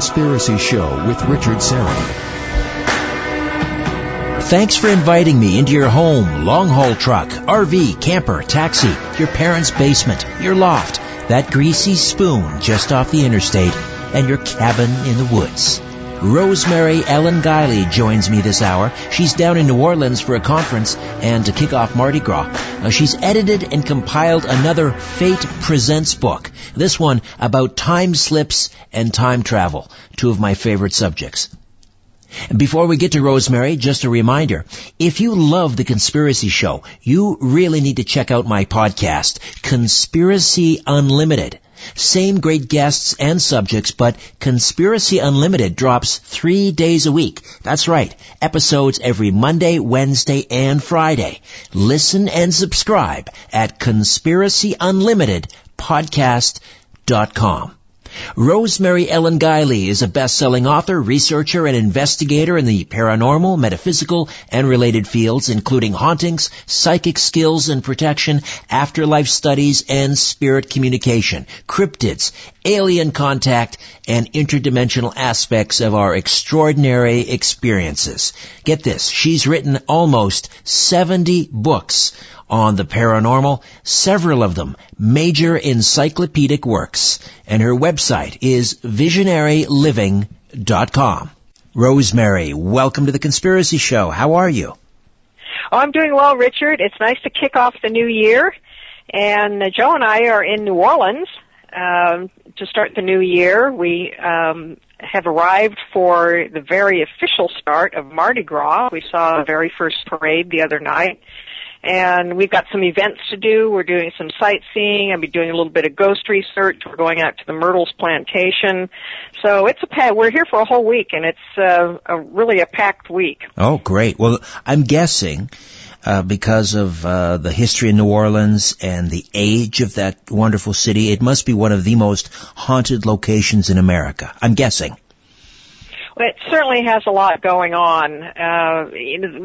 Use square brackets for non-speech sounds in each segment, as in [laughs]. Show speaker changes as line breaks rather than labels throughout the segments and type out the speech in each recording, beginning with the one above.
Conspiracy Show with Richard Syrett.
Thanks for inviting me into your home, long haul truck, RV, camper, taxi, your parents' basement, your loft, that greasy spoon just off the interstate, and your cabin in the woods. Rosemary Ellen Guiley joins me this hour. She's down in New Orleans for a conference and to kick off Mardi Gras. Uh, she's edited and compiled another Fate Presents book. This one about time slips and time travel, two of my favorite subjects. Before we get to Rosemary, just a reminder. If you love The Conspiracy Show, you really need to check out my podcast, Conspiracy Unlimited. Same great guests and subjects, but Conspiracy Unlimited drops three days a week. That's right. Episodes every Monday, Wednesday, and Friday. Listen and subscribe at conspiracyunlimitedpodcast.com. Rosemary Ellen Guiley is a best-selling author, researcher, and investigator in the paranormal, metaphysical, and related fields, including hauntings, psychic skills and protection, afterlife studies, and spirit communication, cryptids, alien contact, and interdimensional aspects of our extraordinary experiences. Get this, she's written almost 70 books on the paranormal, several of them major encyclopedic works, and her website is visionaryliving.com. Rosemary, welcome to the Conspiracy Show. How are you?
Oh, I'm doing well, Richard. It's nice to kick off the new year. And uh, Joe and I are in New Orleans um, to start the new year. We um, have arrived for the very official start of Mardi Gras. We saw the very first parade the other night and we've got some events to do. We're doing some sightseeing. I'll be doing a little bit of ghost research. We're going out to the Myrtles plantation. So it's a pack. We're here for a whole week, and it's uh, a, really a packed week.
Oh, great. Well, I'm guessing. Uh, because of uh, the history of New Orleans and the age of that wonderful city, it must be one of the most haunted locations in America. I'm guessing
it certainly has a lot going on. Uh,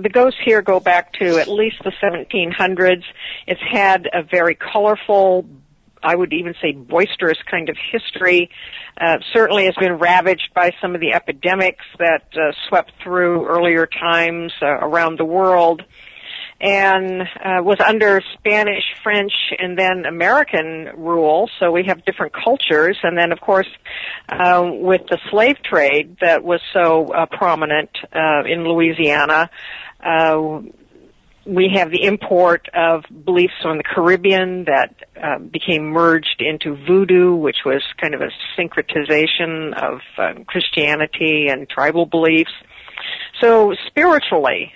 the ghosts here go back to at least the 1700s. It's had a very colorful, I would even say boisterous kind of history. Uh, certainly has been ravaged by some of the epidemics that uh, swept through earlier times uh, around the world and uh, was under Spanish, French, and then American rule. So we have different cultures, and then of course uh, with the slave trade that was so uh, prominent uh, in Louisiana. Uh, we have the import of beliefs from the Caribbean that uh, became merged into voodoo, which was kind of a syncretization of uh, Christianity and tribal beliefs. So spiritually,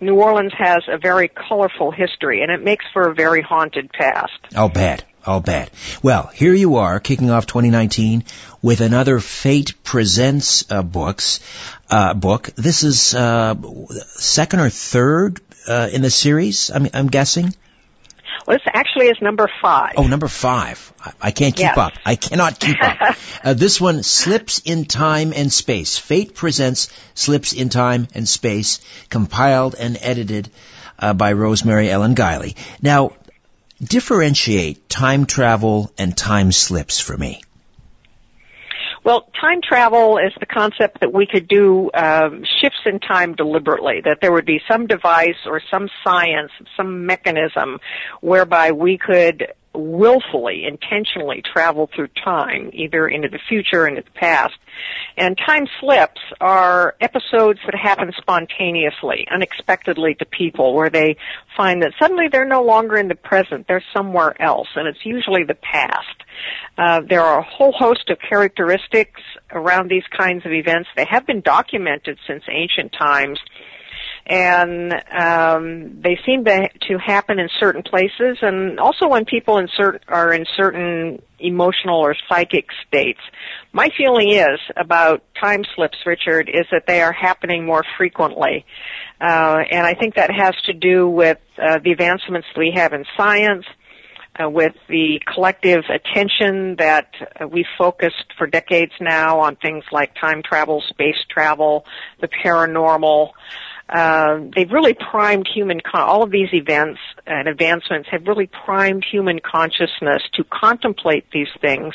New Orleans has a very colorful history, and it makes for a very haunted past.
I'll bet. I'll bet. Well, here you are, kicking off 2019 with another Fate Presents uh, books uh, book. This is uh, second or third uh, in the series. I'm, I'm guessing.
Well, this actually is number five.
Oh, number five. I can't keep
yes.
up. I cannot keep up. [laughs] uh, this one, Slips in Time and Space. Fate presents Slips in Time and Space, compiled and edited uh, by Rosemary Ellen Guiley. Now, differentiate time travel and time slips for me.
Well, time travel is the concept that we could do um, shifts in time deliberately, that there would be some device or some science, some mechanism whereby we could willfully, intentionally travel through time, either into the future or into the past. And time slips are episodes that happen spontaneously, unexpectedly to people, where they find that suddenly they're no longer in the present, they're somewhere else, and it's usually the past. Uh, there are a whole host of characteristics around these kinds of events. They have been documented since ancient times and um, they seem to, to happen in certain places, and also when people in cert- are in certain emotional or psychic states. My feeling is about time slips, Richard, is that they are happening more frequently, uh, and I think that has to do with uh, the advancements we have in science. Uh, with the collective attention that uh, we've focused for decades now on things like time travel, space travel, the paranormal, uh, they've really primed human, con- all of these events and advancements have really primed human consciousness to contemplate these things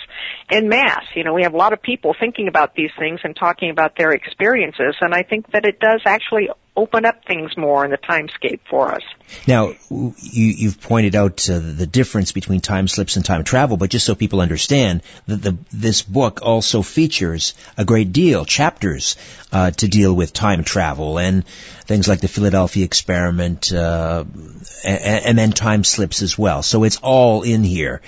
in mass. You know, we have a lot of people thinking about these things and talking about their experiences, and I think that it does actually open up things more in the timescape for us.
Now, you, have pointed out uh, the difference between time slips and time travel, but just so people understand, that the, this book also features a great deal, chapters, uh, to deal with time travel and things like the Philadelphia experiment, uh, and, and, then time slips as well. So it's all in here.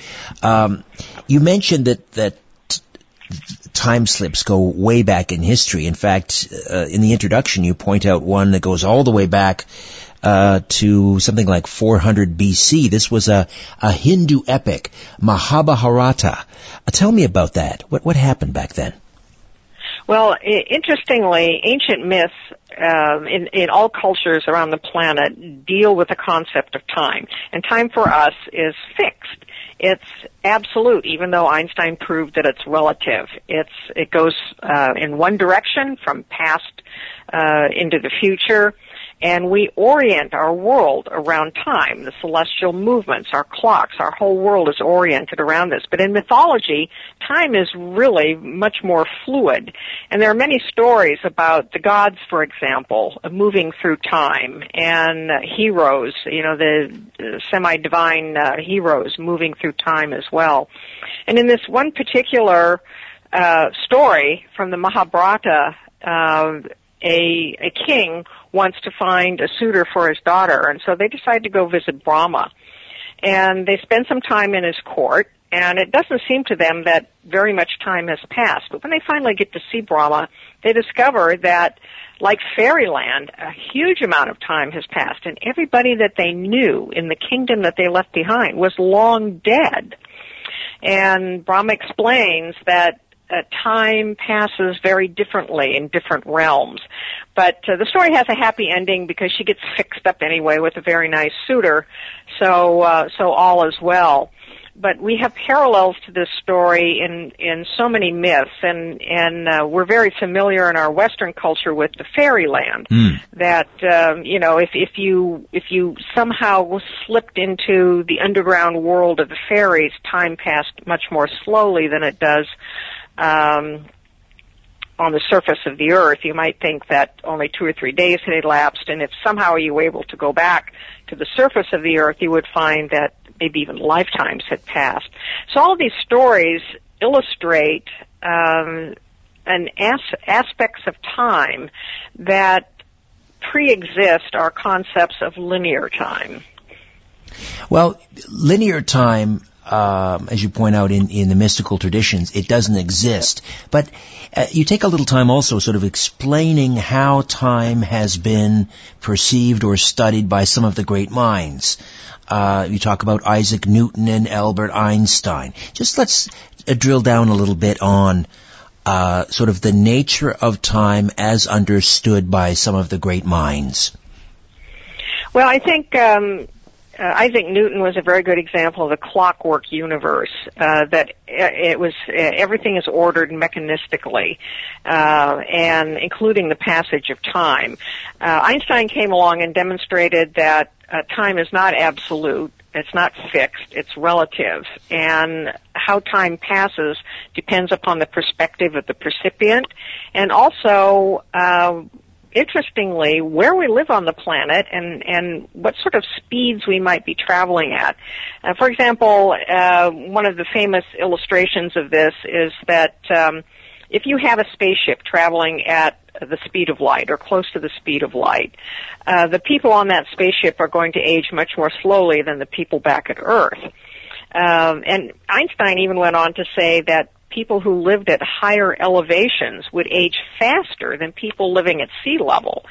Um, you mentioned that, that time slips go way back in history. In fact, uh, in the introduction, you point out one that goes all the way back uh, to something like 400 BC. This was a, a Hindu epic, Mahabharata. Uh, tell me about that. What what happened back then?
Well, interestingly, ancient myths um, in, in all cultures around the planet deal with the concept of time, and time for us is fixed. It's absolute, even though Einstein proved that it's relative. It's it goes uh, in one direction from past uh, into the future and we orient our world around time, the celestial movements, our clocks, our whole world is oriented around this. But in mythology, time is really much more fluid. And there are many stories about the gods, for example, moving through time and heroes, you know, the semi-divine uh, heroes moving through time as well. And in this one particular uh, story from the Mahabharata, uh, a, a king wants to find a suitor for his daughter, and so they decide to go visit Brahma. And they spend some time in his court, and it doesn't seem to them that very much time has passed. But when they finally get to see Brahma, they discover that, like fairyland, a huge amount of time has passed, and everybody that they knew in the kingdom that they left behind was long dead. And Brahma explains that uh, time passes very differently in different realms. But uh, the story has a happy ending because she gets fixed up anyway with a very nice suitor. So uh, so all is well. But we have parallels to this story in in so many myths, and and uh, we're very familiar in our Western culture with the fairyland. Mm. That um, you know, if if you if you somehow slipped into the underground world of the fairies, time passed much more slowly than it does um, on the surface of the earth, you might think that only two or three days had elapsed, and if somehow you were able to go back to the surface of the earth, you would find that maybe even lifetimes had passed. So all of these stories illustrate um, an as- aspects of time that pre-exist our concepts of linear time.
Well, linear time um, as you point out in, in the mystical traditions, it doesn't exist. But uh, you take a little time also sort of explaining how time has been perceived or studied by some of the great minds. Uh, you talk about Isaac Newton and Albert Einstein. Just let's uh, drill down a little bit on uh, sort of the nature of time as understood by some of the great minds.
Well, I think um, uh, Isaac Newton was a very good example of the clockwork universe. Uh, that it was uh, everything is ordered mechanistically, uh, and including the passage of time. Uh, Einstein came along and demonstrated that uh, time is not absolute. It's not fixed. It's relative, and how time passes depends upon the perspective of the percipient, and also interestingly, where we live on the planet and, and what sort of speeds we might be traveling at. Uh, for example, uh, one of the famous illustrations of this is that um, if you have a spaceship traveling at the speed of light or close to the speed of light, uh, the people on that spaceship are going to age much more slowly than the people back at Earth. Um, and Einstein even went on to say that people who lived at higher elevations would age faster than people living at sea level.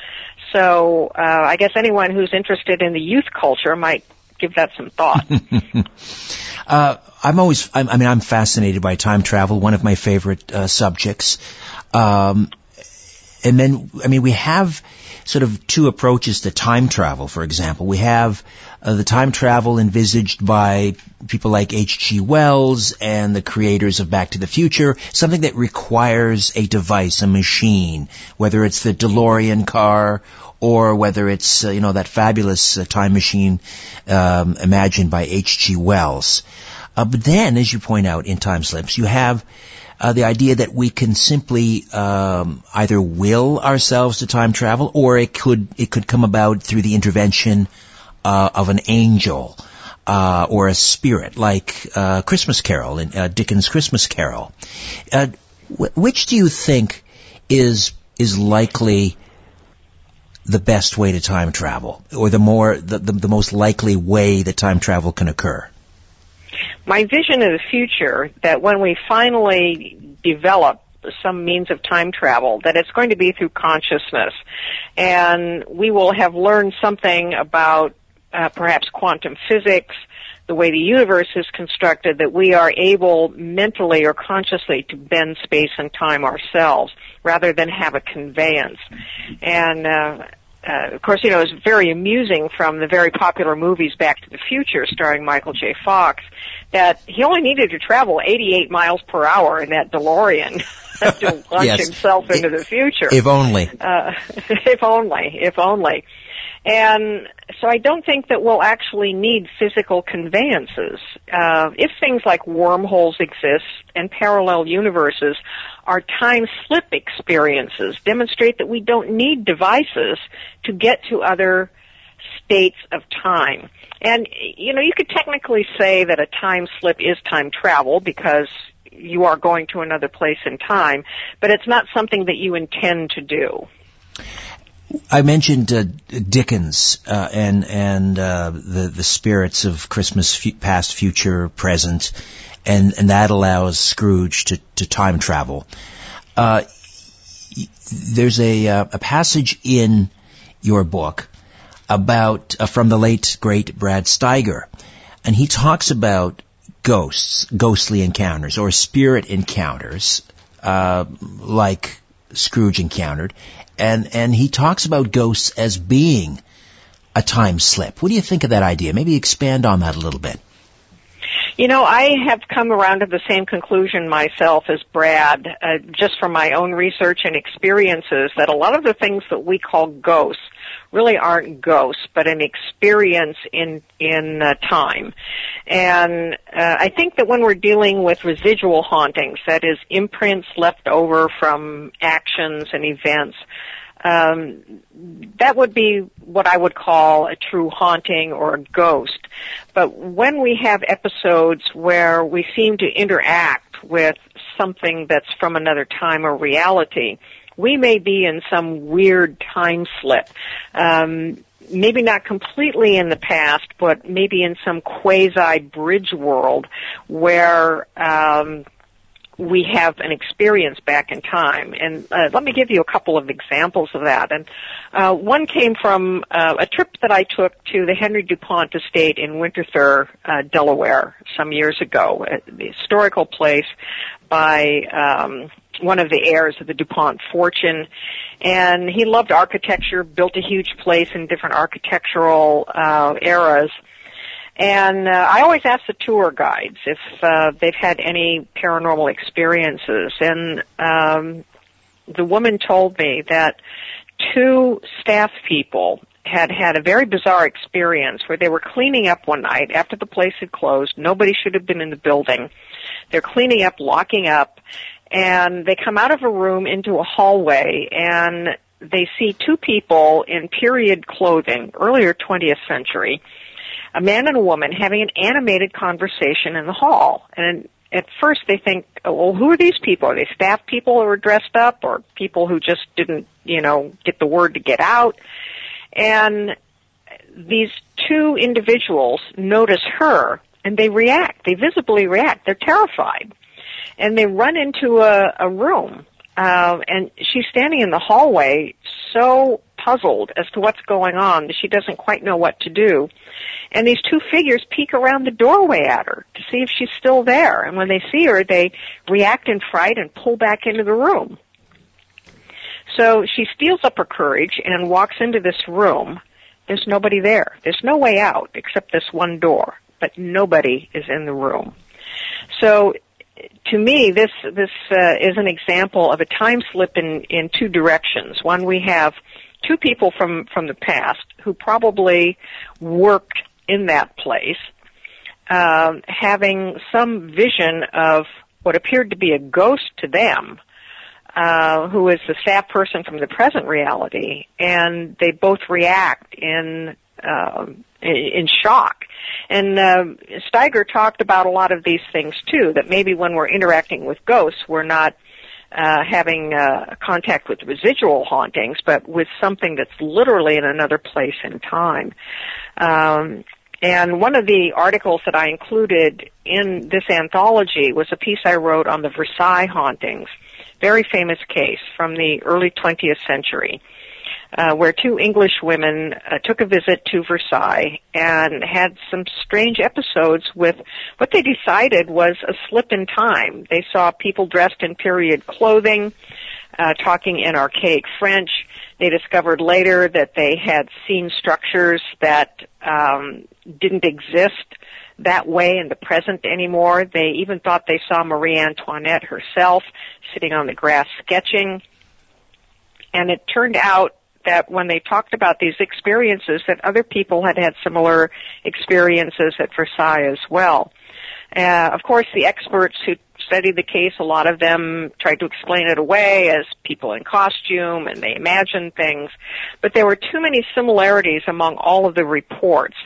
So uh, I guess anyone who's interested in the youth culture might give that some thought. [laughs]
uh, I'm always, I'm, i mean, I'm fascinated by time travel, one of my favorite uh, subjects. Um, and then, I mean, we have sort of two approaches to time travel, for example. We have uh, the time travel envisaged by people like H.G. Wells and the creators of Back to the Future, something that requires a device, a machine, whether it's the DeLorean car or whether it's uh, you know that fabulous uh, time machine um, imagined by H.G. Wells. Uh, but then, as you point out in time slips, you have uh, the idea that we can simply um, either will ourselves to time travel, or it could it could come about through the intervention uh, of an angel uh, or a spirit, like uh, Christmas Carol in uh, Dickens' Christmas Carol. Uh, which do you think is is likely the best way to time travel, or the more the, the, the most likely way that time travel can occur?
My vision of the future that when we finally develop some means of time travel, that it's going to be through consciousness. And we will have learned something about uh, perhaps quantum physics, the way the universe is constructed, that we are able mentally or consciously to bend space and time ourselves rather than have a conveyance. And uh, uh, of course, you know, it's very amusing from the very popular movies Back to the Future starring Michael J. Fox that he only needed to travel 88 miles per hour in that DeLorean [laughs] to [laughs] launch yes. himself into the future.
If only.
Uh, [laughs] if only. If only. And so I don't think that we'll actually need physical conveyances. Uh, if things like wormholes exist and parallel universes are time slip experiences, demonstrate that we don't need devices to get to other states of time. And, you know, you could technically say that a time slip is time travel because you are going to another place in time, but it's not something that you intend to do.
I mentioned uh, Dickens uh, and and uh, the the spirits of Christmas, past, future, present, and and that allows Scrooge to to time travel. Uh, there's a uh, a passage in your book about uh, from the late great Brad Steiger, and he talks about ghosts, ghostly encounters, or spirit encounters, like Scrooge encountered, and and he talks about ghosts as being a time slip. What do you think of that idea? Maybe expand on that a little bit.
You know, I have come around to the same conclusion myself as Brad, uh, just from my own research and experiences, that a lot of the things that we call ghosts really aren't ghosts, but an experience in in uh, time. And uh, I think that when we're dealing with residual hauntings, that is imprints left over from actions and events, um, that would be what I would call a true haunting or a ghost. But when we have episodes where we seem to interact with something that's from another time or reality, we may be in some weird time slip. Um, maybe not completely in the past, but maybe in some quasi bridge world where um, we have an experience back in time. And uh, let me give you a couple of examples of that. And uh, one came from uh, a trip that I took to the Henry DuPont estate in Winterthur, uh, Delaware, some years ago. The historical place by um, one of the heirs of the DuPont fortune. And he loved architecture, built a huge place in different architectural uh, eras. And uh, I always ask the tour guides if uh, they've had any paranormal experiences. And um, the woman told me that two staff people had had a very bizarre experience where they were cleaning up one night after the place had closed. Nobody should have been in the building. They're cleaning up, locking up, and they come out of a room into a hallway and they see two people in period clothing, earlier 20th century, a man and a woman having an animated conversation in the hall. And at first they think, oh, well, who are these people? Are they staff people who are dressed up or people who just didn't, you know, get the word to get out? And these two individuals notice her and they react. They visibly react. They're terrified and they run into a, a room, uh, and she's standing in the hallway, so puzzled as to what's going on she doesn't quite know what to do. And these two figures peek around the doorway at her to see if she's still there. And when they see her, they react in fright and pull back into the room. So she steals up her courage and walks into this room. There's nobody there. There's no way out except this one door, but nobody is in the room. So to me, this this uh, is an example of a time slip in in two directions. One, we have two people from from the past who probably worked in that place, um, having some vision of what appeared to be a ghost to them, uh, who is the staff person from the present reality, and they both react in uh, in shock. And uh, Steiger talked about a lot of these things too. That maybe when we're interacting with ghosts, we're not uh, having uh, contact with residual hauntings, but with something that's literally in another place in time. Um, and one of the articles that I included in this anthology was a piece I wrote on the Versailles hauntings, very famous case from the early 20th century uh, where two English women uh, took a visit to Versailles and had some strange episodes with what they decided was a slip in time. They saw people dressed in period clothing, uh, talking in archaic French. They discovered later that they had seen structures that um, didn't exist that way in the present anymore. They even thought they saw Marie Antoinette herself sitting on the grass sketching. And it turned out that when they talked about these experiences that other people had had similar experiences at Versailles as well. Uh, of course, the experts who studied the case, a lot of them tried to explain it away as people in costume and they imagined things, but there were too many similarities among all of the reports.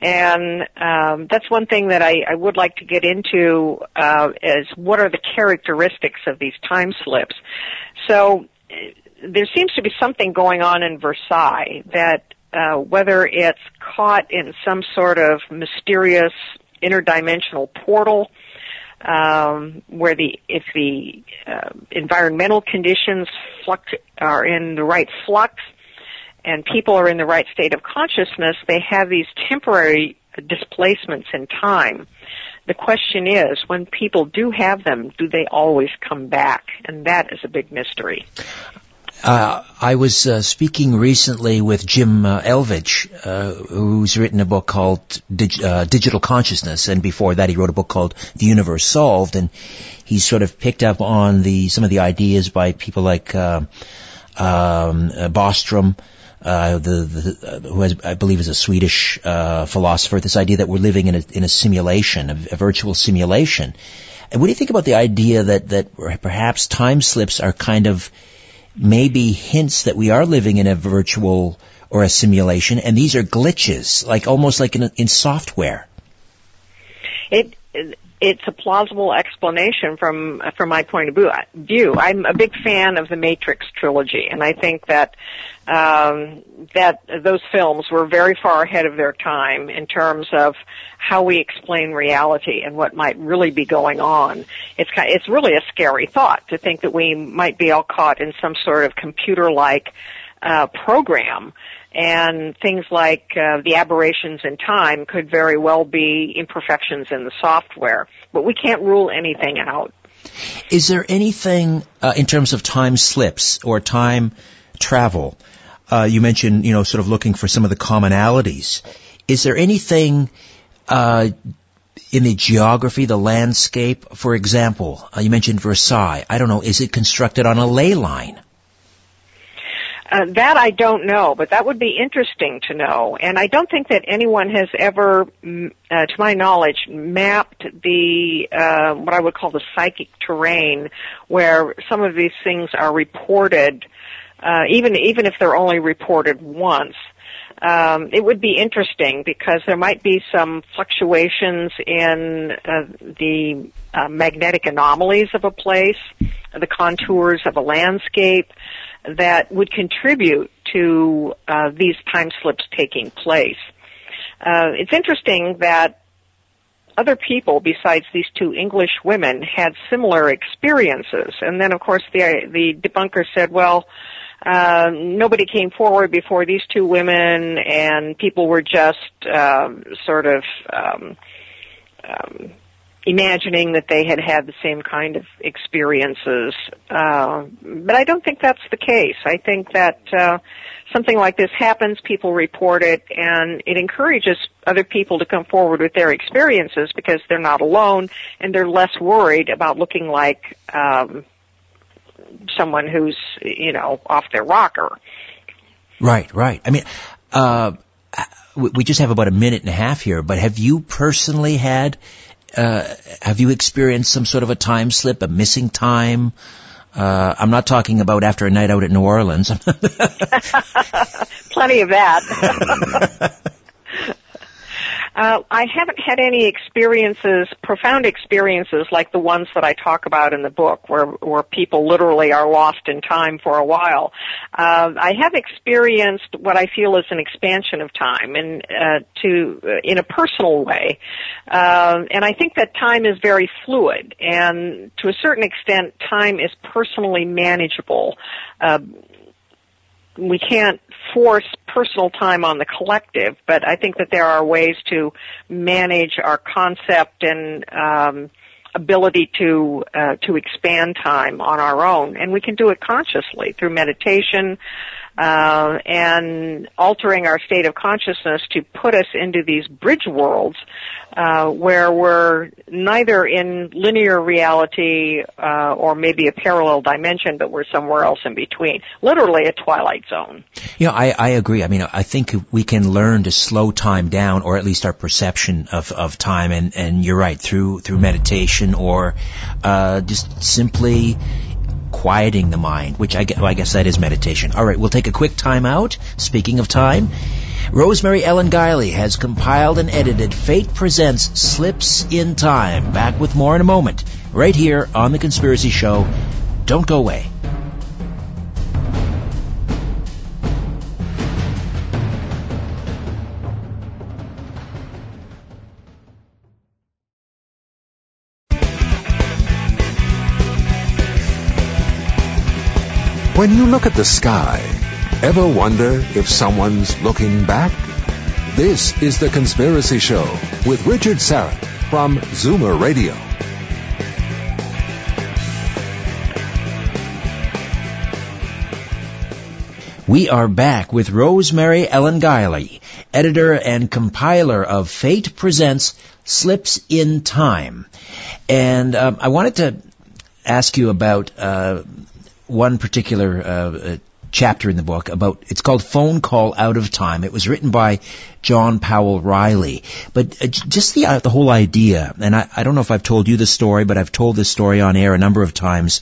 And um, that's one thing that I, I would like to get into uh, is what are the characteristics of these time slips. So there seems to be something going on in Versailles that uh, whether it's caught in some sort of mysterious interdimensional portal, um, where the if the uh, environmental conditions flux are in the right flux, and people are in the right state of consciousness, they have these temporary displacements in time. The question is, when people do have them, do they always come back? And that is a big mystery.
Uh, I was uh, speaking recently with Jim uh, Elvidge, uh, who's written a book called Dig- uh, Digital Consciousness, and before that he wrote a book called The Universe Solved, and he sort of picked up on the some of the ideas by people like uh, um, Bostrom, the, the who has, I believe is a Swedish philosopher. This idea that we're living in a in a simulation, a, a virtual simulation. And what do you think about the idea that that perhaps time slips are kind of maybe hints that we are living in a virtual or a simulation, and these are glitches, like almost like in, in software.
It it's a plausible explanation from from my point of view. I'm a big fan of the Matrix trilogy, and I think that um, that those films were very far ahead of their time in terms of how we explain reality and what might really be going on. It's kind, it's really a scary thought to think that we might be all caught in some sort of computer-like uh, program and things like uh, the aberrations in time could very well be imperfections in the software. But we can't rule anything out.
Is there anything uh, in terms of time slips or time travel? Uh, you mentioned, you know, sort of looking for some of the commonalities. Is there anything uh, in the geography, the landscape? For example, uh, you mentioned Versailles. I don't know. Is it constructed on a ley line?
Uh, that I don't know, but that would be interesting to know. And I don't think that anyone has ever, mm, uh, to my knowledge, mapped the uh, what I would call the psychic terrain, where some of these things are reported, uh, even even if they're only reported once. Um, it would be interesting because there might be some fluctuations in uh, the uh, magnetic anomalies of a place, the contours of a landscape that would contribute to uh, these time slips taking place. Uh, it's interesting that other people besides these two English women had similar experiences, and then of course the the debunker said, well. Uh, nobody came forward before these two women, and people were just um, sort of um, um, imagining that they had had the same kind of experiences. Uh, but I don't think that's the case. I think that uh, something like this happens, people report it, and it encourages other people to come forward with their experiences because they're not alone and they're less worried about looking like um, someone who's, you know, off their rocker.
Right, right. I mean, uh, we just have about a minute and a half here, but have you personally had, uh, have you experienced some sort of a time slip, a missing time? Uh, I'm not talking about after a night out at New Orleans. [laughs] [laughs]
Plenty of that. [laughs] Uh, I haven't had any experiences, profound experiences like the ones that I talk about in the book, where where people literally are lost in time for a while. Uh, I have experienced what I feel is an expansion of time, and uh, to uh, in a personal way. Uh, and I think that time is very fluid, and to a certain extent, time is personally manageable. We can't force personal time on the collective, but I think that there are ways to manage our concept and um, ability to uh, to expand time on our own, and we can do it consciously through meditation, uh, and altering our state of consciousness to put us into these bridge worlds uh, where we're neither in linear reality uh, or maybe a parallel dimension, but we're somewhere else in between. Literally a twilight zone.
Yeah, I, I agree. I mean, I think we can learn to slow time down, or at least our perception of, of time. And, and you're right through through meditation or uh, just simply quieting the mind, which I, well, I guess that is meditation. All right, we'll take a quick time out. Speaking of time, Rosemary Ellen Guiley has compiled and edited Fate Presents Slips in Time. Back with more in a moment, right here on The Conspiracy Show. Don't go away.
When you look at the sky, ever wonder if someone's looking back? This is The Conspiracy Show with Richard Syrett from Zoomer Radio.
We are back with Rosemary Ellen Guiley, editor and compiler of Fate Presents Slips in Time. And um, I wanted to ask you about uh, one particular uh, chapter in the book about it's called phone call out of time. It was written by john powell riley. But uh, just the uh, the whole idea and I, I don't know if i've told you the story but i've told this story on air a number of times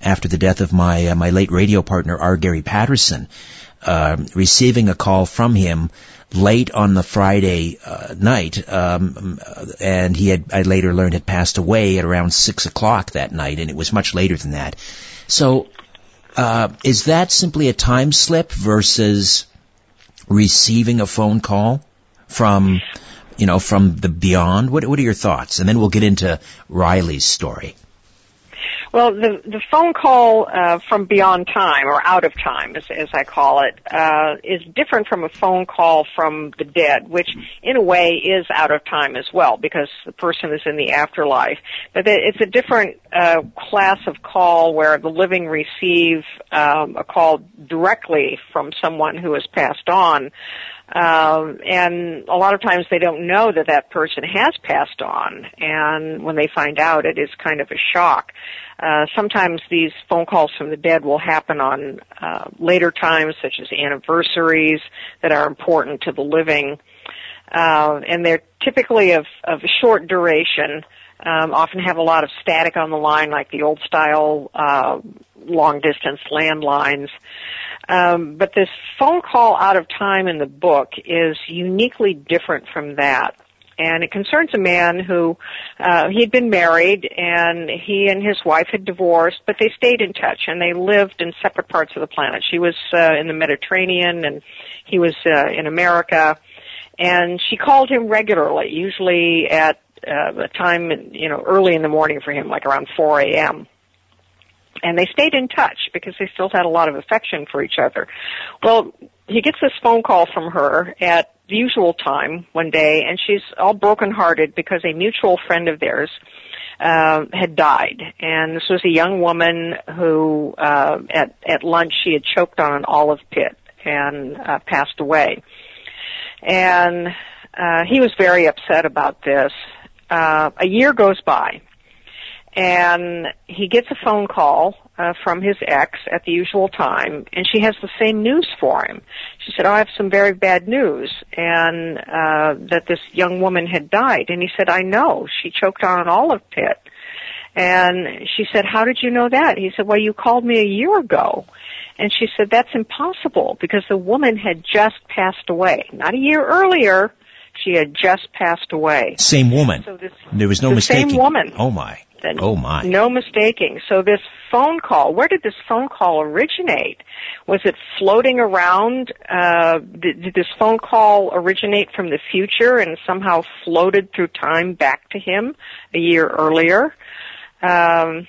after the death of my uh, my late radio partner r. Gary patterson uh, receiving a call from him late on the Friday uh, night, um, and he had I later learned had passed away at around six o'clock that night, and it was much later than that. So uh, is that simply a time slip versus receiving a phone call from, you know, from the beyond? What, what are your thoughts? And then we'll get into Riley's story.
Well, the the phone call uh, from beyond time or out of time, as, as I call it, uh, is different from a phone call from the dead, which in a way is out of time as well because the person is in the afterlife. But it's a different uh, class of call where the living receive um, a call directly from someone who has passed on. Um, and a lot of times they don't know that that person has passed on, and when they find out, it is kind of a shock. Uh, sometimes these phone calls from the dead will happen on uh, later times, such as anniversaries that are important to the living, uh, and they're typically of, of short duration. Um, often have a lot of static on the line, like the old style uh, long distance landlines. Um, but this phone call out of time in the book is uniquely different from that and it concerns a man who uh, he had been married and he and his wife had divorced, but they stayed in touch and they lived in separate parts of the planet. She was uh, in the Mediterranean and he was uh, in America, and she called him regularly, usually at uh, a time you know early in the morning for him, like around 4 a.m. And they stayed in touch because they still had a lot of affection for each other. Well, he gets this phone call from her at the usual time one day, and she's all brokenhearted because a mutual friend of theirs uh, had died, and this was a young woman who, uh, at at lunch, she had choked on an olive pit and uh, passed away, and uh, he was very upset about this. Uh, a year goes by, and he gets a phone call uh, from his ex at the usual time, and she has the same news for him. She said, "Oh, I have some very bad news, and uh, that this young woman had died." And he said, "I know. She choked on an olive pit." And she said, "How did you know that?" He said, "Well, you called me a year ago." And she said, "That's impossible because the woman had just passed away, not a year earlier." She had just passed away.
Same woman.
So this,
there was no
the
mistaking.
Same woman.
Oh my. Oh my.
No mistaking. So this phone call, where did this phone call originate? Was it floating around? Uh, did, did this phone call originate from the future and somehow floated through time back to him a year earlier? Um,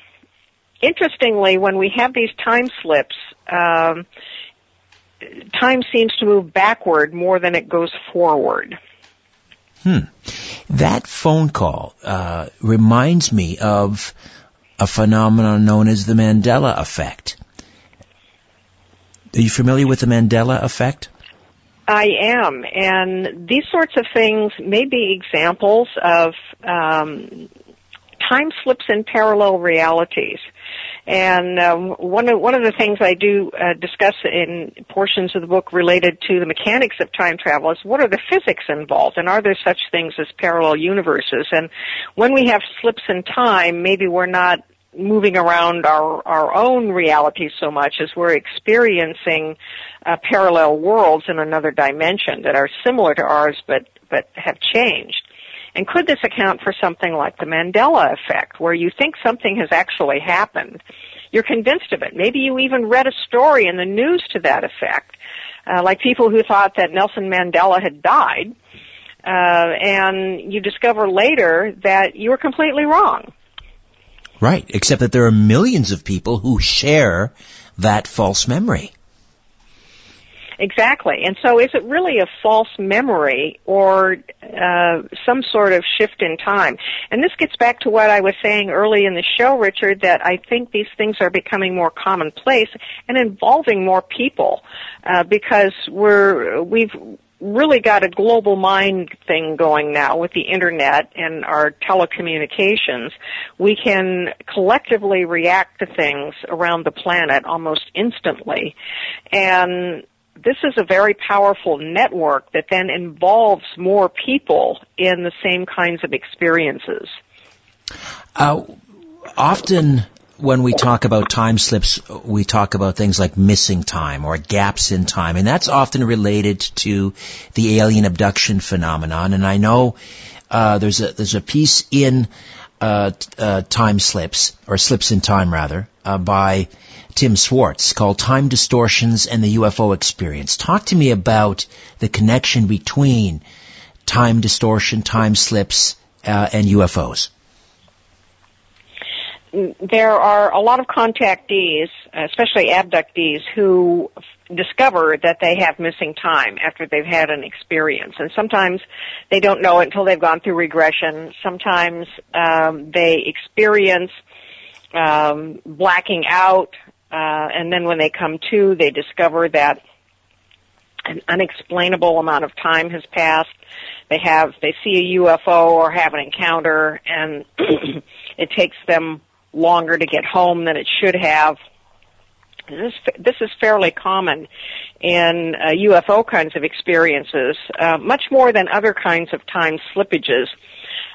interestingly, when we have these time slips, um, time seems to move backward more than it goes forward.
Hmm. That phone call uh, reminds me of a phenomenon known as the Mandela effect. Are you familiar with the Mandela effect?
I am, and these sorts of things may be examples of um, time slips in parallel realities. And um, one of one of the things I do uh, discuss in portions of the book related to the mechanics of time travel is what are the physics involved, and are there such things as parallel universes? And when we have slips in time, maybe we're not moving around our our own reality so much as we're experiencing uh, parallel worlds in another dimension that are similar to ours, but but have changed. And could this account for something like the Mandela effect, where you think something has actually happened? You're convinced of it. Maybe you even read a story in the news to that effect, uh, like people who thought that Nelson Mandela had died, uh, and you discover later that you were completely wrong.
Right, except that there are millions of people who share that false memory.
Exactly. And so is it really a false memory or uh, some sort of shift in time? And this gets back to what I was saying early in the show, Richard, that I think these things are becoming more commonplace and involving more people uh, because we're we've really got a global mind thing going now with the internet and our telecommunications. We can collectively react to things around the planet almost instantly. And this is a very powerful network that then involves more people in the same kinds of experiences.
Uh, often when we talk about time slips, we talk about things like missing time or gaps in time, and that's often related to the alien abduction phenomenon. And I know uh, there's a there's a piece in uh, uh, time slips or slips in time rather uh, by Tim Swartz called Time Distortions and the UFO Experience. Talk to me about the connection between time distortion, time slips, uh, and UFOs.
There are a lot of contactees, especially abductees, who discover that they have missing time after they've had an experience. And sometimes they don't know it until they've gone through regression. Sometimes um, they experience um, blacking out uh, and then when they come to, they discover that an unexplainable amount of time has passed. They have, they see a UFO or have an encounter and [clears throat] it takes them longer to get home than it should have. This, this is fairly common in uh, UFO kinds of experiences, uh, much more than other kinds of time slippages.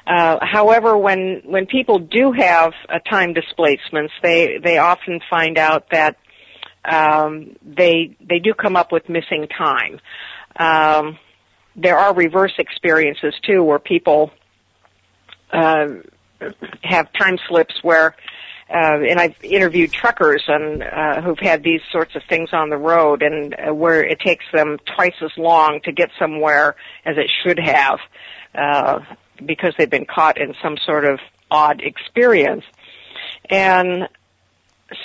Uh, however, when when people do have uh, time displacements, they they often find out that um, they they do come up with missing time. Um, there are reverse experiences too, where people uh, have time slips where. Uh, and I've interviewed truckers and uh, who've had these sorts of things on the road, and uh, where it takes them twice as long to get somewhere as it should have. Uh, because they've been caught in some sort of odd experience. And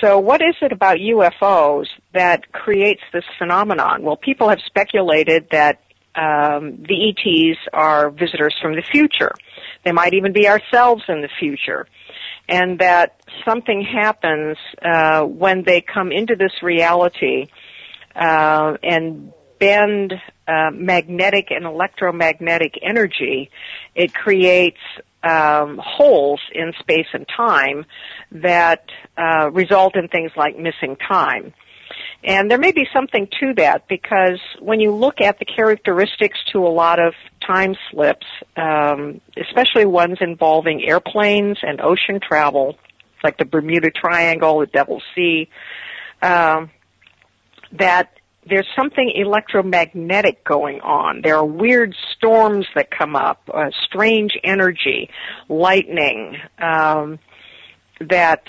so what is it about UFOs that creates this phenomenon? Well, people have speculated that um, the ETs are visitors from the future. They might even be ourselves in the future. And that something happens uh, when they come into this reality uh, and bend uh, magnetic and electromagnetic energy, it creates um, holes in space and time that uh, result in things like missing time. And there may be something to that because when you look at the characteristics to a lot of time slips, um, especially ones involving airplanes and ocean travel, like the Bermuda Triangle, the Devil's Sea, um, that there's something electromagnetic going on. There are weird storms that come up, uh, strange energy, lightning, um, that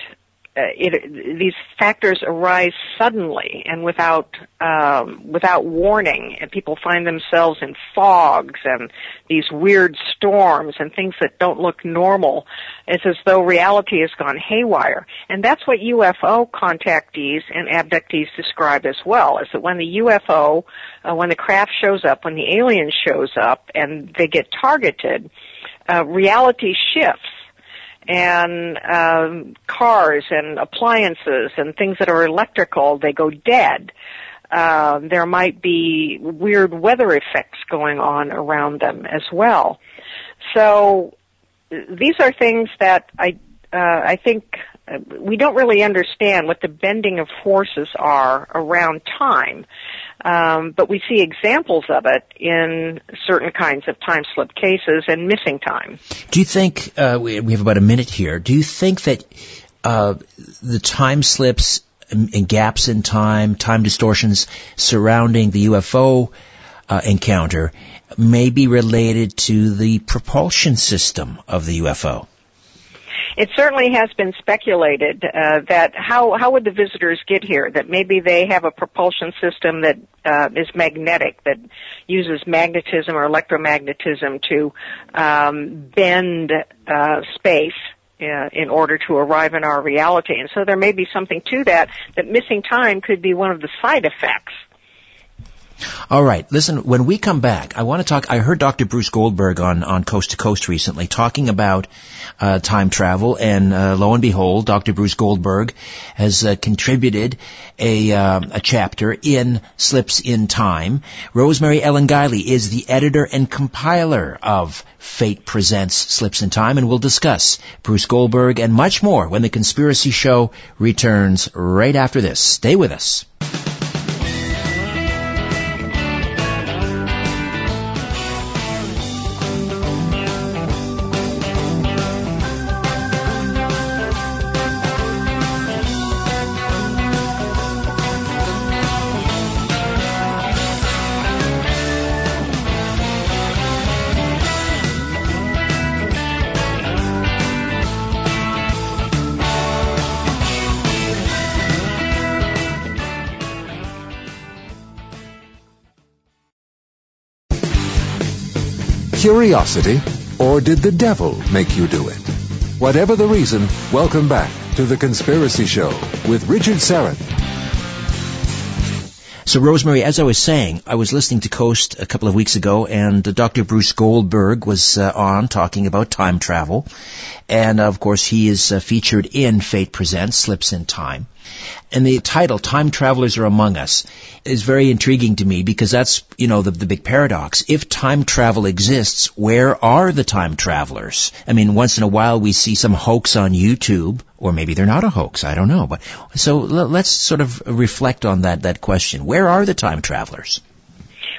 it, these factors arise suddenly and without um, without warning, and people find themselves in fogs and these weird storms and things that don't look normal. It's as though reality has gone haywire, and that's what UFO contactees and abductees describe as well. Is that when the UFO, uh, when the craft shows up, when the alien shows up, and they get targeted, uh, reality shifts and um, cars and appliances and things that are electrical, they go dead. Uh, there might be weird weather effects going on around them as well. So these are things that I uh, I think uh, we don't really understand what the bending of forces are around time. Um, but we see examples of it in certain kinds of time slip cases and missing time.
Do you think uh, we, we, have about a minute here? Do you think that uh, the time slips and gaps in time, time distortions surrounding the UFO uh, encounter may be related to the propulsion system of the UFO?
It certainly has been speculated uh, that how how would the visitors get here? That maybe they have a propulsion system that uh, is magnetic, that uses magnetism or electromagnetism to um, bend uh, space uh, in order to arrive in our reality. And so there may be something to that. That missing time could be one of the side effects
all right. Listen, when we come back, I want to talk. I heard Dr. Bruce Goldberg on, on Coast to Coast recently talking about uh, time travel, and uh, lo and behold, Dr. Bruce Goldberg has uh, contributed a, uh, a chapter in Slips in Time. Rosemary Ellen Guiley is the editor and compiler of Fate Presents Slips in Time, and we'll discuss Bruce Goldberg and much more when the Conspiracy Show returns right after this. Stay with us.
Curiosity, or did the devil make you do it? Whatever the reason, welcome back to The Conspiracy Show with Richard Syrett.
So, Rosemary, as I was saying, I was listening to Coast a couple of weeks ago, and Dr. Bruce Goldberg was uh, on talking about time travel. And, of course, he is uh, featured in Fate Presents Slips in Time. And the title, Time Travelers Are Among Us, is very intriguing to me because that's, you know, the, the big paradox. If time travel exists, where are the time travelers? I mean, once in a while we see some hoax on YouTube, or maybe they're not a hoax, I don't know. But, so let's sort of reflect on that, that question. Where are the time travelers?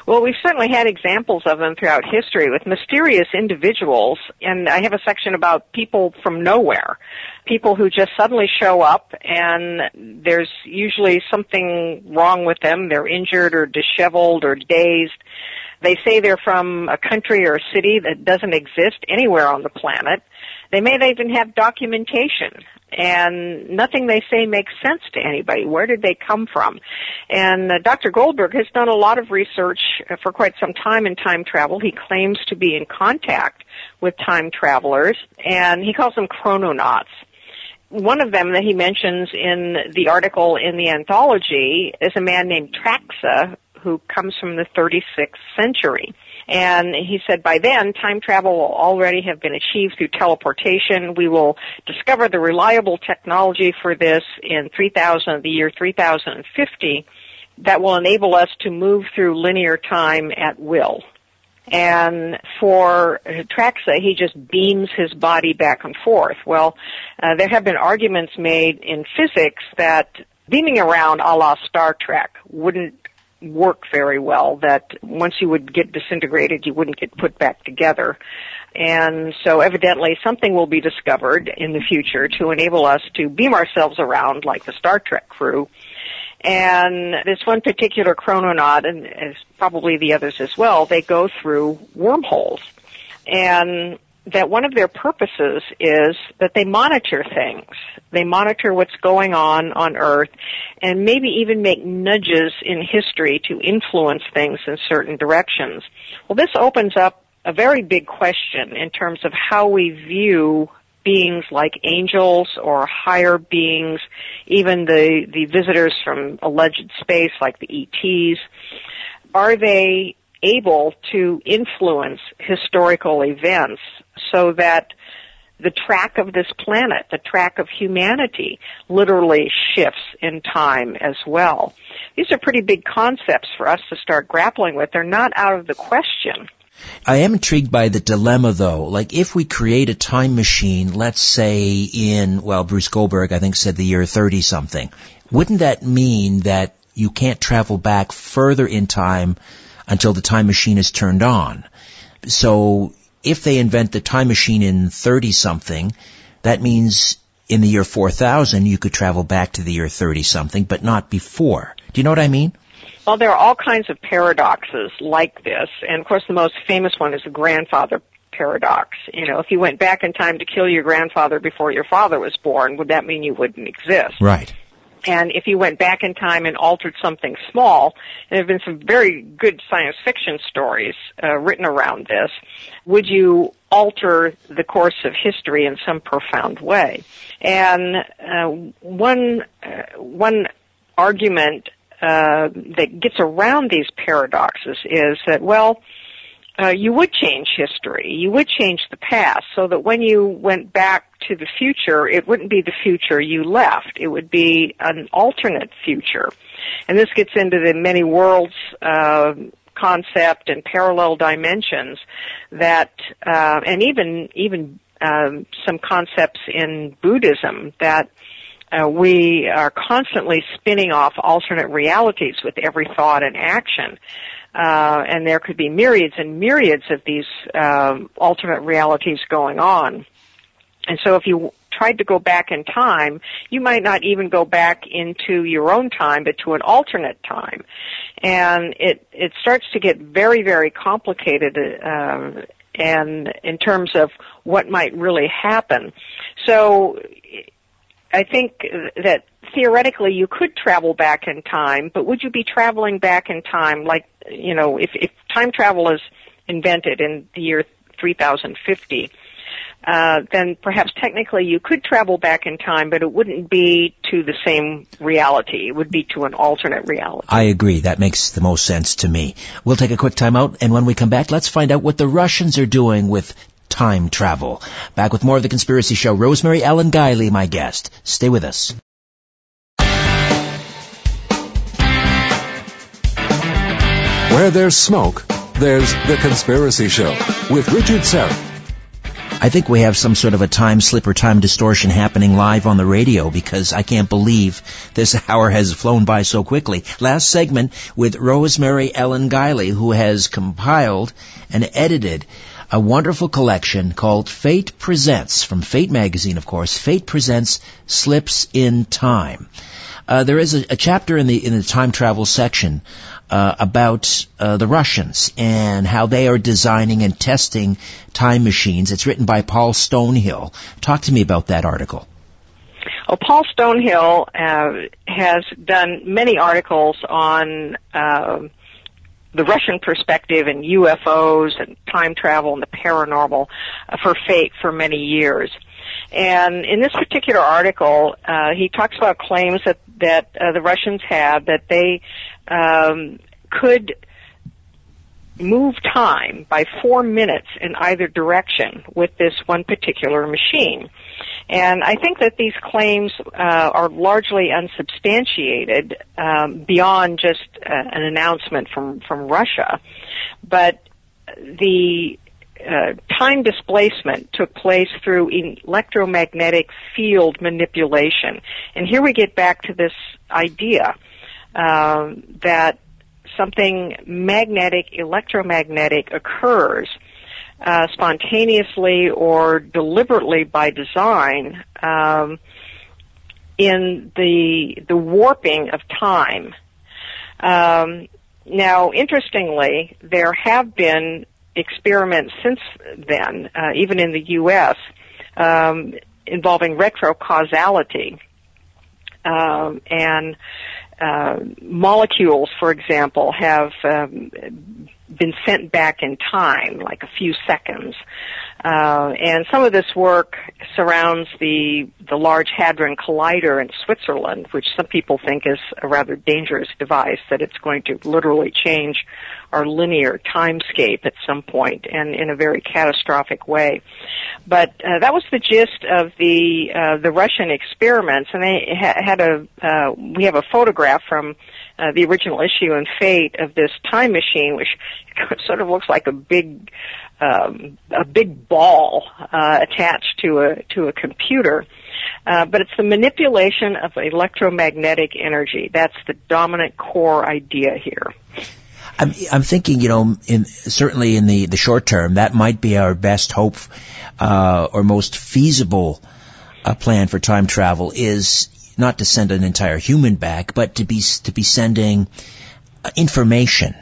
Well, we've certainly had examples of them throughout history with mysterious individuals, and I have a section about people from nowhere. People who just suddenly show up and there's usually something wrong with them. They're injured or disheveled or dazed. They say they're from a country or a city that doesn't exist anywhere on the planet. They may not even have documentation and nothing they say makes sense to anybody. Where did they come from? And uh, Dr. Goldberg has done a lot of research uh, for quite some time in time travel. He claims to be in contact with time travelers, and he calls them chrononauts. One of them that he mentions in the article in the anthology is a man named Traxa, who comes from the 36th century. And he said by then, time travel will already have been achieved through teleportation. We will discover the reliable technology for this in 3000, the year 3050 that will enable us to move through linear time at will. And for Traxa, he just beams his body back and forth. Well, uh, there have been arguments made in physics that beaming around a la Star Trek wouldn't work very well, that once you would get disintegrated, you wouldn't get put back together. And so evidently something will be discovered in the future to enable us to beam ourselves around like the Star Trek crew. And this one particular chrononaut, and probably the others as well, they go through wormholes. And that one of their purposes is that they monitor things. They monitor what's going on on Earth and maybe even make nudges in history to influence things in certain directions. Well, this opens up a very big question in terms of how we view beings like angels or higher beings, even the, the visitors from alleged space like the ETs. Are they able to influence historical events so that the track of this planet, the track of humanity, literally shifts in time as well. These are pretty big concepts for us to start grappling with. They're not out of the question.
I am intrigued by the dilemma though. Like if we create a time machine, let's say in, well, Bruce Goldberg I think said the year 30 something, wouldn't that mean that you can't travel back further in time until the time machine is turned on? So if they invent the time machine in 30 something, that means in the year 4000 you could travel back to the year 30 something, but not before. Do you know what I mean?
Well, there are all kinds of paradoxes like this, and of course the most famous one is the grandfather paradox. You know, if you went back in time to kill your grandfather before your father was born, would that mean you wouldn't exist?
Right.
And if you went back in time and altered something small, and there have been some very good science fiction stories uh, written around this, would you alter the course of history in some profound way? And uh, one uh, one argument uh, that gets around these paradoxes is that well uh, you would change history. You would change the past so that when you went back to the future, it wouldn't be the future you left. It would be an alternate future. And this gets into the many worlds uh, concept and parallel dimensions that, uh, and even even um, some concepts in Buddhism that uh, we are constantly spinning off alternate realities with every thought and action uh, and there could be myriads and myriads of these um, alternate realities going on. And so if you tried to go back in time, you might not even go back into your own time, but to an alternate time. And it, it starts to get very, very complicated, uh, and in terms of what might really happen. So I think that theoretically you could travel back in time, but would you be traveling back in time like, you know, if, if time travel is invented in the year 3050, uh, then perhaps technically you could travel back in time, but it wouldn't be to the same reality. It would be to an alternate reality.
I agree. That makes the most sense to me. We'll take a quick time out, and when we come back, let's find out what the Russians are doing with time travel. Back with more of the Conspiracy Show. Rosemary Ellen Guiley, my guest. Stay with us.
Where there's smoke, there's The Conspiracy Show with Richard Syrett.
I think we have some sort of a time slip or time distortion happening live on the radio because I can't believe this [laughs] hour has flown by so quickly. Last segment with Rosemary Ellen Guiley, who has compiled and edited a wonderful collection called Fate Presents, from Fate magazine, of course. Fate Presents Slips in Time. Uh, there is a, a, chapter in the in the time travel section uh, about uh, the Russians and how they are designing and testing time machines. It's written by Paul Stonehill. Talk to me about that article.
Well, Paul Stonehill uh, has done many articles on uh, the Russian perspective and UFOs and time travel and the paranormal uh, for fate for many years. And in this particular article, uh, he talks about claims that that uh, the Russians have that they um, could move time by four minutes in either direction with this one particular machine. And I think that these claims uh, are largely unsubstantiated um, beyond just uh, an announcement from from Russia, but the uh, time displacement took place through electromagnetic field manipulation. And here we get back to this idea um, that something magnetic, electromagnetic occurs uh, spontaneously or deliberately by design um, in the the warping of time. Um, now, interestingly, there have been experiments since then, uh, even in the U.S., um, involving retrocausality. Um, and uh, molecules, for example, have um, been sent back in time, like a few seconds. Uh, and some of this work surrounds the the Large Hadron Collider in Switzerland, which some people think is a rather dangerous device that it's going to literally change our linear timescape at some point, and in a very catastrophic way. But uh, that was the gist of the uh, the Russian experiments, and they ha- had a uh, we have a photograph from uh, the original issue and Fate of this time machine, which [laughs] sort of looks like a big um, a big ball uh, attached to a to a computer. Uh, but it's the manipulation of electromagnetic energy. That's the dominant core idea here.
I'm, I'm thinking, you know, in, certainly in the, the short term, that might be our best hope uh, or most feasible uh, plan for time travel is not to send an entire human back, but to be to be sending uh, information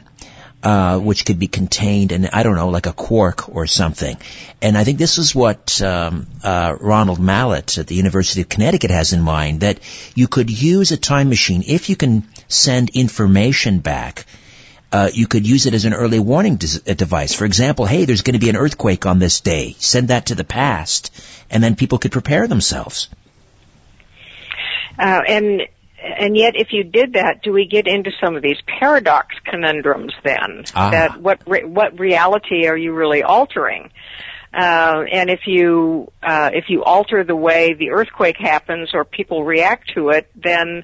uh, which could be contained in, I don't know, like a quark or something. And I think this is what um, uh, Ronald Mallett at the University of Connecticut has in mind, that you could use a time machine if you can send information back. Uh, you could use it as an early warning de- device. For example, hey, there's going to be an earthquake on this day. Send that to the past, and then people could prepare themselves.
Uh, and and yet if you did that, do we get into some of these paradox conundrums then? Ah. That what re- what reality are you really altering? Uh, and if you uh, if you alter the way the earthquake happens or people react to it, then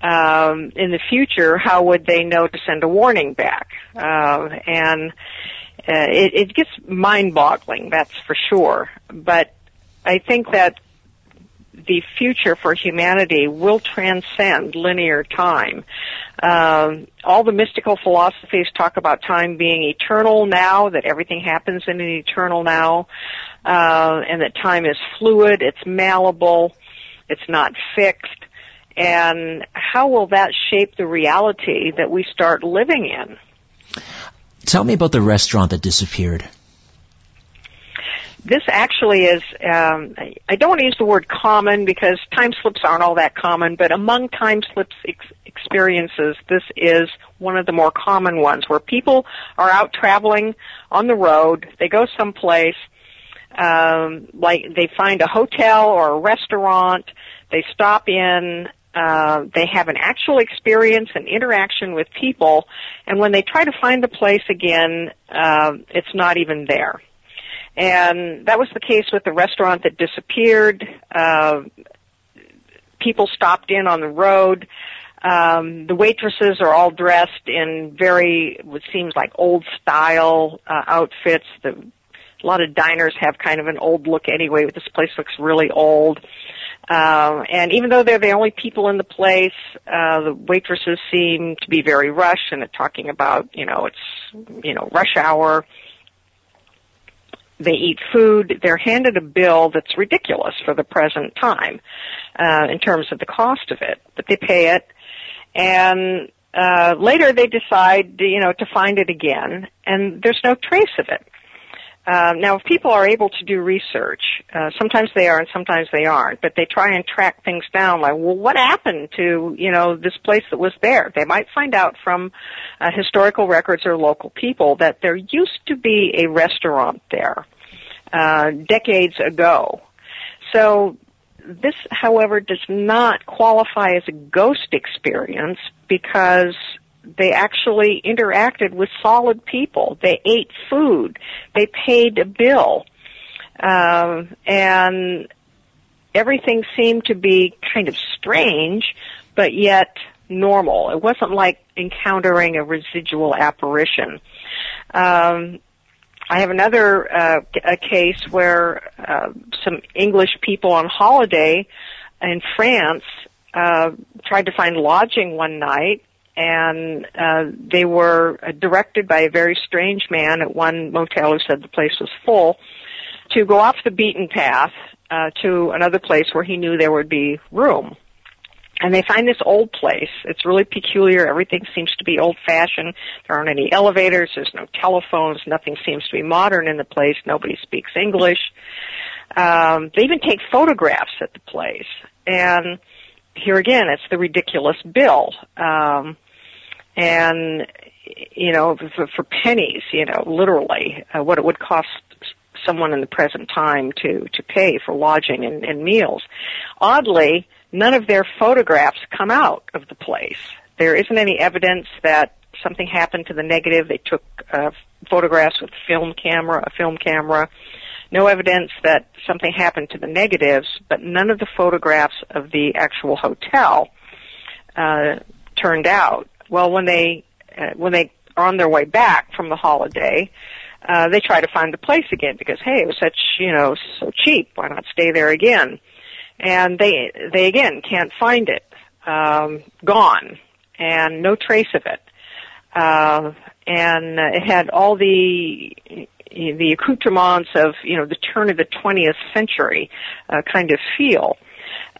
um, in the future, how would they know to send a warning back? Uh, and uh, it, it gets mind-boggling, that's for sure. But I think that the future for humanity will transcend linear time. Um, all the mystical philosophies talk about time being eternal now, that everything happens in an eternal now, uh, and that time is fluid, it's malleable, it's not fixed. And how will that shape the reality that we start living in?
Tell me about the restaurant that disappeared
this actually is um, I don't want to use the word common because time slips aren't all that common, but among time slips ex- experiences, this is one of the more common ones where people are out traveling on the road, they go someplace, um, like they find a hotel or a restaurant, they stop in, uh, they have an actual experience and interaction with people, and when they try to find the place again, uh, it's not even there. And that was the case with the restaurant that disappeared. Uh, people stopped in on the road. Um, the waitresses are all dressed in very, what seems like old style uh, outfits. The, a lot of diners have kind of an old look anyway, but this place looks really old. Um, and even though they're the only people in the place, uh, the waitresses seem to be very rushed and they're talking about, you know, it's, you know, rush hour they eat food, they're handed a bill that's ridiculous for the present time, uh, in terms of the cost of it, but they pay it, and, uh, later they decide, you know, to find it again, and there's no trace of it. Um, now, if people are able to do research, uh, sometimes they are and sometimes they aren't, but they try and track things down like, well, what happened to, you know, this place that was there? They might find out from uh, historical records or local people that there used to be a restaurant there uh, decades ago. So this, however, does not qualify as a ghost experience because they actually interacted with solid people. They ate food. They paid a bill. Um, and everything seemed to be kind of strange, but yet normal. It wasn't like encountering a residual apparition. Um, I have another uh, a case where uh, some English people on holiday in France uh, tried to find lodging one night, and uh, they were directed by a very strange man at one motel who said the place was full to go off the beaten path uh, to another place where he knew there would be room. And they find this old place. It's really peculiar. Everything seems to be old fashioned. There aren't any elevators. There's no telephones. Nothing seems to be modern in the place. Nobody speaks English. Um, they even take photographs at the place. And here again, it's the ridiculous bill. Um, and, you know, for, for pennies, you know, literally, uh, what it would cost someone in the present time to, to pay for lodging and, and meals. Oddly, none of their photographs come out of the place. There isn't any evidence that something happened to the negative. They took uh, photographs with film camera, a film camera. No evidence that something happened to the negatives, but none of the photographs of the actual hotel uh, turned out. Well, when they uh, when they are on their way back from the holiday, uh, they try to find the place again because hey, it was such you know so cheap. Why not stay there again? and they they again can't find it, um, gone, and no trace of it. Uh, and it had all the the accoutrements of you know the turn of the 20th century uh, kind of feel.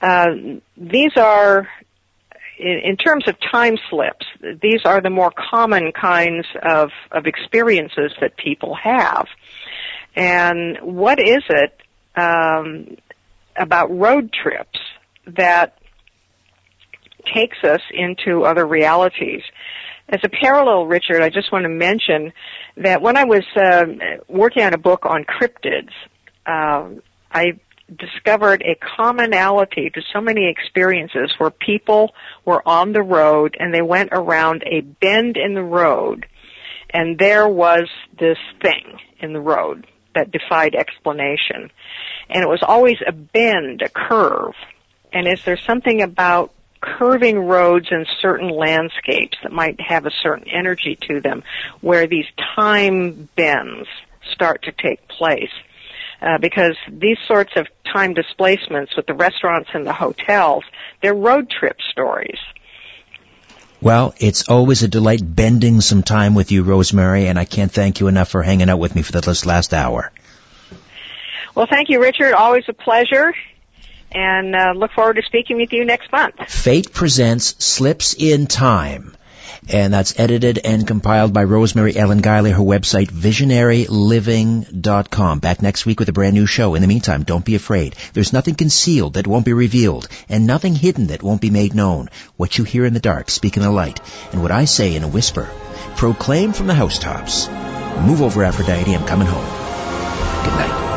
Uh, these are in, terms of time slips, these are the more common kinds of, of experiences that people have. And what is it um, about road trips that takes us into other realities. As a parallel, Richard, I just want to mention that when I was uh, working on a book on cryptids, uh, I discovered a commonality to so many experiences where people were on the road and they went around a bend in the road and there was this thing in the road that defied explanation. And it was always a bend, a curve. And is there something about curving roads in certain landscapes that might have a certain energy to them where these time bends start to take place? Uh, because these sorts of time displacements with the restaurants and the hotels, they're road trip stories.
Well, it's always a delight bending some time with you, Rosemary, and I can't thank you enough for hanging out with me for this last hour.
Well, thank you, Richard. Always a pleasure. And uh, look forward to speaking with you next month.
Fate presents Slips in Time. And that's edited and compiled by Rosemary Ellen Guiley, her website, visionaryliving.com. Back next week with a brand new show. In the meantime, don't be afraid. There's nothing concealed that won't be revealed, and nothing hidden that won't be made known. What you hear in the dark, speak in the light. And what I say in a whisper, proclaim from the housetops. Move over, Aphrodite, I'm coming home. Good night.